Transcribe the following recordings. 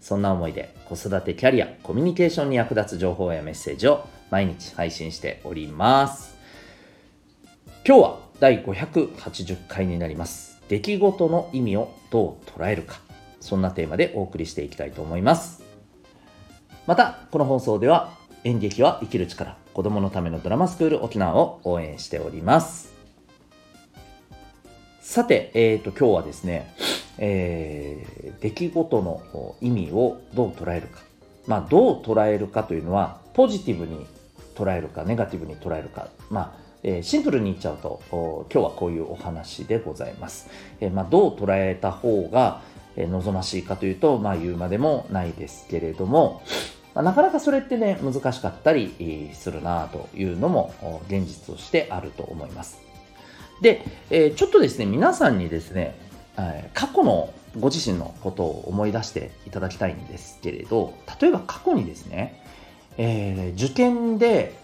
そんな思いで子育てキャリア、コミュニケーションに役立つ情報やメッセージを毎日配信しております。今日は第580回になります。出来事の意味をどう捉えるか。そんなテーマでお送りしていきたいと思います。また、この放送では演劇は生きる力、子供のためのドラマスクール沖縄を応援しております。さて、えっ、ー、と、今日はですね、えー、出来事の意味をどう捉えるか。まあ、どう捉えるかというのは、ポジティブに捉えるか、ネガティブに捉えるか。まあ、えー、シンプルに言っちゃうと、今日はこういうお話でございます。えー、まあ、どう捉えた方が、え望ましいかというと、まあ、言うまでもないですけれども、まあ、なかなかそれってね、難しかったりするなというのも現実としてあると思います。で、え、ちょっとですね、皆さんにですね、過去のご自身のことを思い出していただきたいんですけれど、例えば過去にですね、えー、受験で、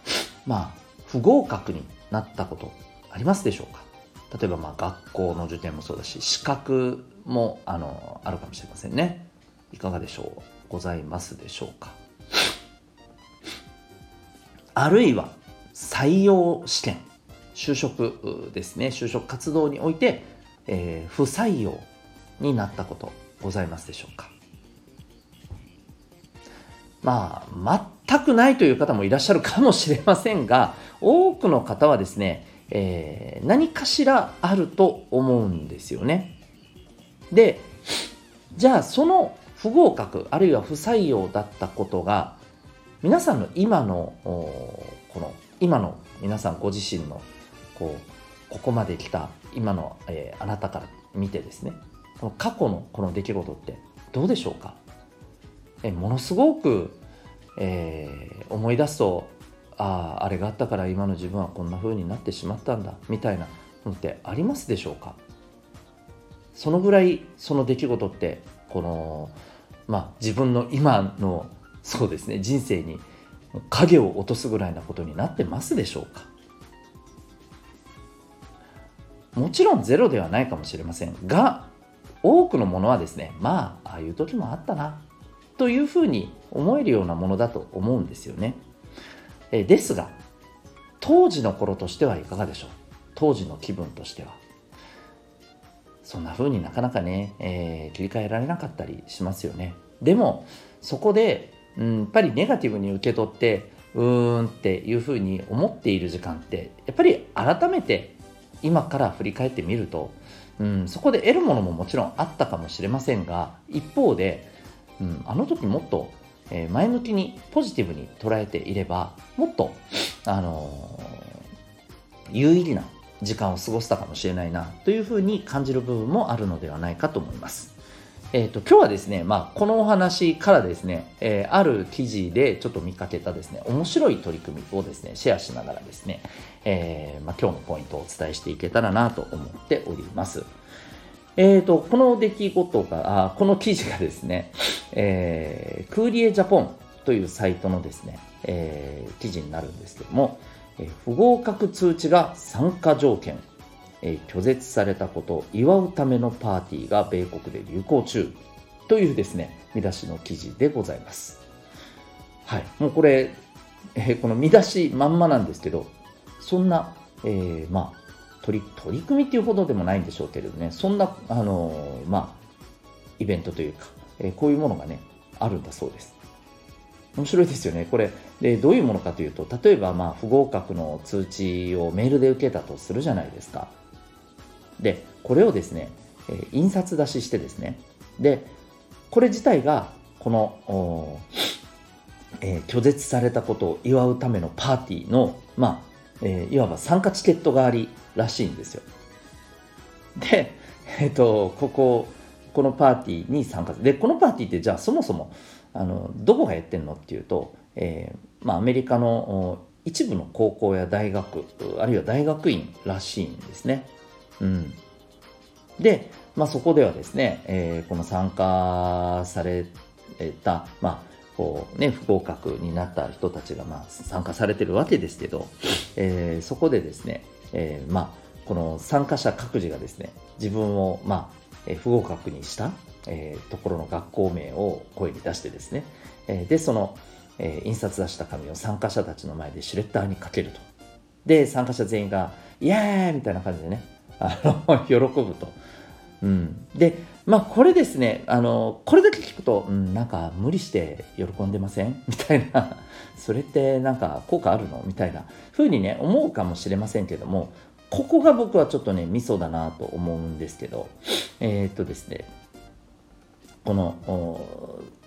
まあ、不合格になったことありますでしょうか？例えば、まあ、学校の受験もそうだし、資格も、あの、あるかもしれませんね。いかがでしょう？ございますでしょうか？あるいは、採用試験、就職ですね、就職活動において、えー、不採用になったことございますでしょうかまあ、全くないという方もいらっしゃるかもしれませんが、多くの方はですね、えー、何かしらあると思うんですよね。で、じゃあその不合格、あるいは不採用だったことが、皆さんの今の、この、今の皆さんご自身の、こう、ここまで来た今の、えー、あなたから見てですねこの過去のこの出来事ってどうでしょうか？えものすごく、えー、思い出すとあああれがあったから今の自分はこんな風になってしまったんだみたいなのってありますでしょうか？そのぐらいその出来事ってこのまあ自分の今のそうですね人生に影を落とすぐらいなことになってますでしょうか？もちろんゼロではないかもしれませんが多くのものはですねまあああいう時もあったなというふうに思えるようなものだと思うんですよね。えですが当時の頃としてはいかがでしょう？当時の気分としては。そんな風になかなかね、えー、切り替えられなかったりしますよね。でもそこで、うん、やっぱりネガティブに受け取ってうーんっていうふうに思っている時間ってやっぱり改めて今から振り返ってみると、うん、そこで得るものももちろんあったかもしれませんが一方で、うん、あの時もっと、前向きにポジティブに捉えていればもっと、あのー、有意義な時間を過ごせたかもしれないなというふうに感じる部分もあるのではないかと思います。えーと、今日はですね、まあ、このお話からですね、えー、ある記事でちょっと見かけたですね、面白い取り組みをですね、シェアしながらですね、えー、まあ、今日のポイントをお伝えしていけたらなと思っております。えーと、この出来事が、あこの記事がですね、えー、クーリエジャポンというサイトのですね、えー、記事になるんですけども、え、不合格通知が参加条件え拒絶されたことを祝うためのパーティーが米国で流行中というですね、見出しの記事でございます。はい。もうこれ、えー、この見出しまんまなんですけど、そんな、えー、まあ、取り、取り組みっていうほどでもないんでしょうけれどね、そんな、あのー、まあ、イベントというか、えこういうものがね、あるんだそうです。面白いですよね。これ、でどういうものかというと、例えば、まあ、不合格の通知をメールで受けたとするじゃないですか。で、これをですね、えー、印刷出ししてですね、で、これ自体が、この、えー、拒絶されたことを祝うためのパーティーの、まあ、えー、いわば参加チケット代わりらしいんですよ。で、えっ、ー、と、ここ、このパーティーに参加で、このパーティーってじゃあそもそも、あの、どこがやってんのっていうと、えー、まあ、アメリカの一部の高校や大学あるいは大学院らしいんですね。うん、で、まあ、そこではですね、えー、この参加された、まあこうね、不合格になった人たちがまあ参加されてるわけですけど、えー、そこでですね、えー、まあこの参加者各自がですね自分をまあ不合格にした、えー、ところの学校名を声に出してですね、えー、でその、えー、印刷出した紙を参加者たちの前でシュレッダーにかけるとで参加者全員が「イエーイ!」みたいな感じでねあの喜ぶと。うん、でまあこれですねあのこれだけ聞くと、うん、なんか無理して喜んでません？みたいな。それってなんか効果あるの？みたいな。風にね思うかもしれませんけどもここが僕はちょっとねミソだなと思うんですけど。えー、っとですねこの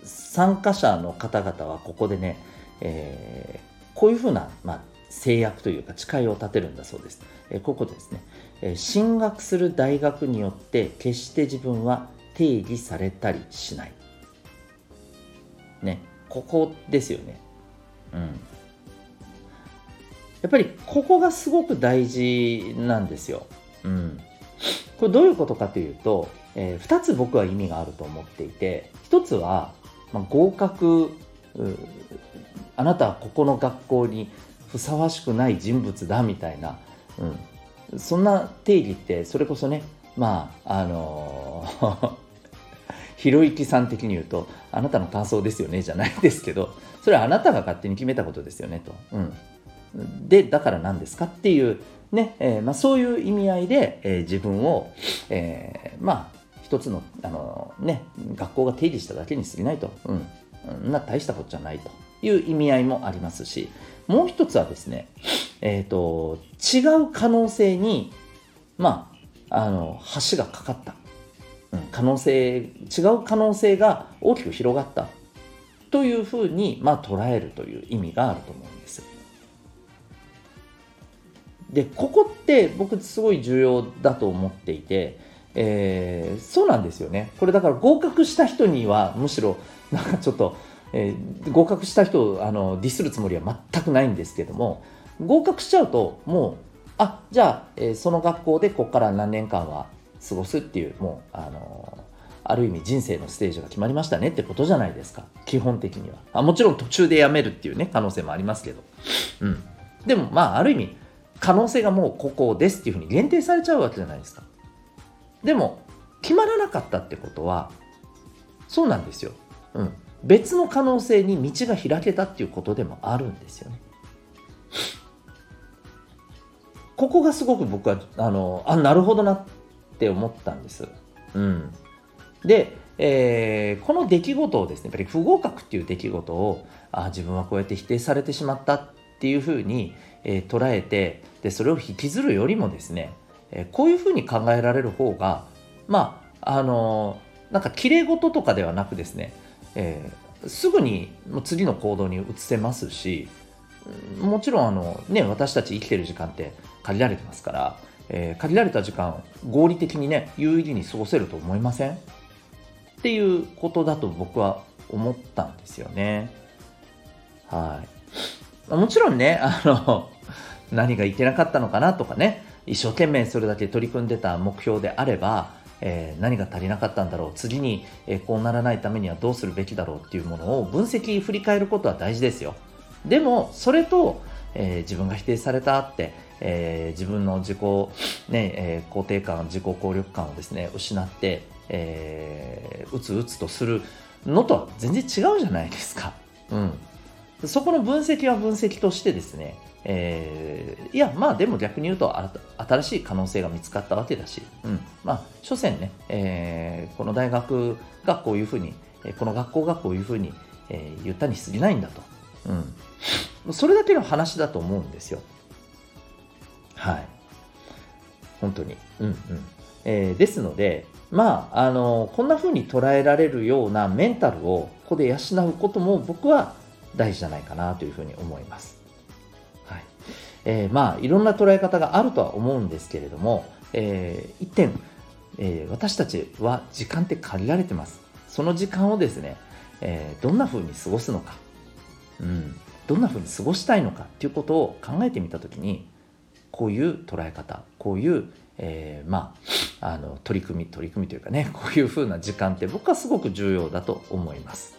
参加者の方々はここでね、えー、こういうふうな、まあ、制約というか誓いを立てるんだそうです。え、ここですね、え、進学する大学によって決して自分は定義されたりしない。ね、ここですよね。うん。やっぱりここがすごく大事なんですよ。うん。これどういうことかというと、えー、2つ僕は意味があると思っていて、1つは、まあ、合格、あなたはここの学校にふさわしくない人物だみたいな、うん、そんな定義ってそれこそねまああのー、ひろゆきさん的に言うとあなたの感想ですよねじゃないですけどそれはあなたが勝手に決めたことですよねと、うん、でだから何ですかっていうね、えー、まあ、そういう意味合いで、えー、自分を、えー、まあ一つのあの、ね、学校が定義しただけに過ぎないと、うん、な大したことじゃないと。いう意味合いもありますしもう一つはですね、えっ、ー、と、違う可能性に、まあ、あの、橋がかかった。うん、可能性、違う可能性が大きく広がったというふうに、まあ、捉えるという意味があると思うんです。で、ここって僕すごい重要だと思っていて、えー、そうなんですよね。これだから合格した人にはむしろなんかちょっとえー、合格した人をあのディスるつもりは全くないんですけども合格しちゃうともうあじゃあ、えー、その学校でここから何年間は過ごすっていうもうあのある意味人生のステージが決まりましたねってことじゃないですか。基本的には。あもちろん途中で辞めるっていうね可能性もありますけど、うん、でもまあある意味可能性がもうここですっていうふうに限定されちゃうわけじゃないですか。でも決まらなかったってことはそうなんですよ、うん、別の可能性に道が開けたっていうことでもあるんですよね。ここがすごく僕はあのあなるほどなって思ったんです。うん、で、えー、この出来事をですねやっぱり不合格っていう出来事をあ自分はこうやって否定されてしまったっていうふうに、えー、捉えてでそれを引きずるよりもですね、えー、こういうふうに考えられる方がまああのなんか綺麗事とかではなくですねえー、すぐに次の行動に移せますしもちろんあの、ね、私たち生きてる時間って限られてますから、えー、限られた時間を合理的にね有意義に過ごせると思いません？っていうことだと僕は思ったんですよね。はい。もちろんね、あの、何がいけなかったのかなとかね、一生懸命それだけ取り組んでた目標であれば、えー、何が足りなかったんだろう。次に、えー、こうならないためにはどうするべきだろうっていうものを分析振り返ることは大事ですよ。でもそれと、えー、自分が否定されたって、え自分の自己、ねえ肯定感自己効力感をですね失って、えー、うつうつとするのとは全然違うじゃないですか、うん、そこの分析は分析としてですねえー、いや、まあでも逆に言うと新しい可能性が見つかったわけだし、うん、まあ、所詮ね、えー、この大学がこういうふうに、この学校がこういうふうに、えー、言ったに過ぎないんだと。うん。それだけの話だと思うんですよ。はい。本当に。うんうん。えー、ですので、まあ、あの、こんな風に捉えられるようなメンタルをここで養うことも僕は大事じゃないかなというふうに思います。はいえー、まあいろんな捉え方があるとは思うんですけれども、えー、一点、えー、私たちは時間って限られてますその時間をですね、えどんな風に過ごすのかうん、どんなふうに過ごしたいのかっていうことを考えてみた時にこういう捉え方こういう、えー、まああの取り組み取り組みというかねこういうふうな時間って僕はすごく重要だと思います。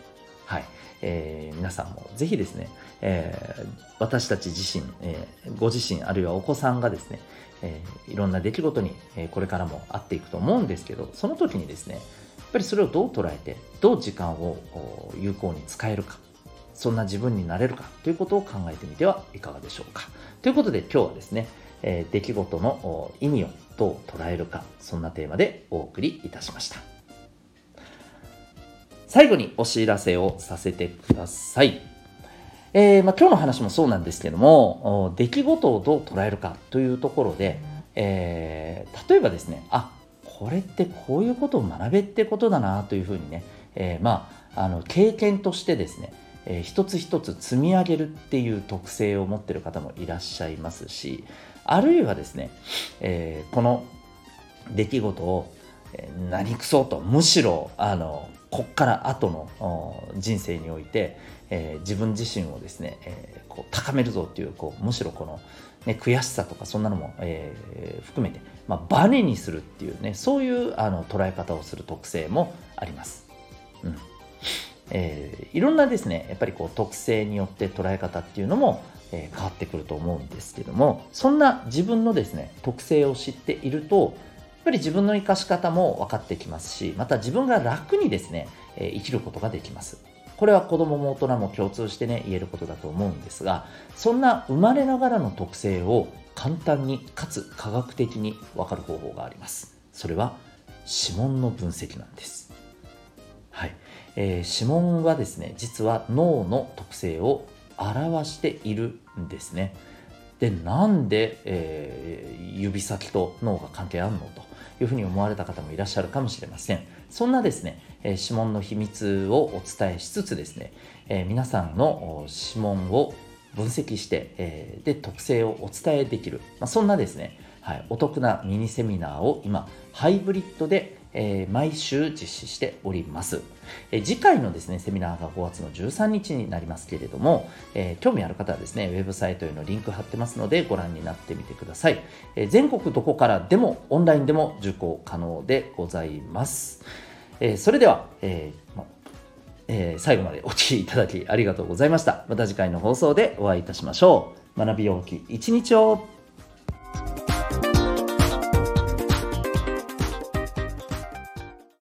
はいえー、皆さんもぜひですね、えー、私たち自身、えー、ご自身あるいはお子さんがですね、えいろんな出来事に、えこれからも会っていくと思うんですけどその時にですねやっぱりそれをどう捉えてどう時間を有効に使えるかそんな自分になれるかということを考えてみてはいかがでしょうか。ということで今日はですね、え、出来事の意味をどう捉えるか、そんなテーマでお送りいたしました。最後にお知らせをさせてください。えー、まあ、今日の話もそうなんですけども、出来事をどう捉えるかというところで、えー、例えばですね、あこれってこういうことを学べってことだなというふうにね、えー、まあ、あの経験としてですね、えー、一つ一つ積み上げるっていう特性を持ってる方もいらっしゃいますしあるいはですね、えー、この出来事を、何くそとむしろあのこっから後の人生において、えー、自分自身をですね、えー、こう高めるぞっていうこうむしろこの、ね、悔しさとかそんなのも、えー、含めて、まあ、バネにするっていうねそういうあの捉え方をする特性もあります。うんえー、いろんなですねやっぱりこう特性によって捉え方っていうのも、えー、変わってくると思うんですけどもそんな自分のですね特性を知っているとっぱり自分の生かし方も分かってきますしまた自分が楽にですね、えー、生きることができます。これは子供も大人も共通してね言えることだと思うんですがそんな生まれながらの特性を簡単にかつ科学的に分かる方法があります。それは指紋の分析なんです。はい。えー、指紋はですね実は脳の特性を表しているんですね。でなんで、えー、指先と脳が関係あるのというふうに思われた方もいらっしゃるかもしれません。そんなですね、えー、指紋の秘密をお伝えしつつですね、えー、皆さんの指紋を分析して、えー、で特性をお伝えできる、まあ、そんなですね、はい、お得なミニセミナーを今ハイブリッドでえー、毎週実施しております、えー、次回のですね、セミナーが5月の13日になりますけれども、えー、興味ある方はですね、ウェブサイトへのリンク貼ってますのでご覧になってみてください。え全国どこからでもオンラインでも受講可能でございます。えそれでは、えまえ最後までお聴きいただきありがとうございました。また次回の放送でお会いいたしましょう。学びようき一日を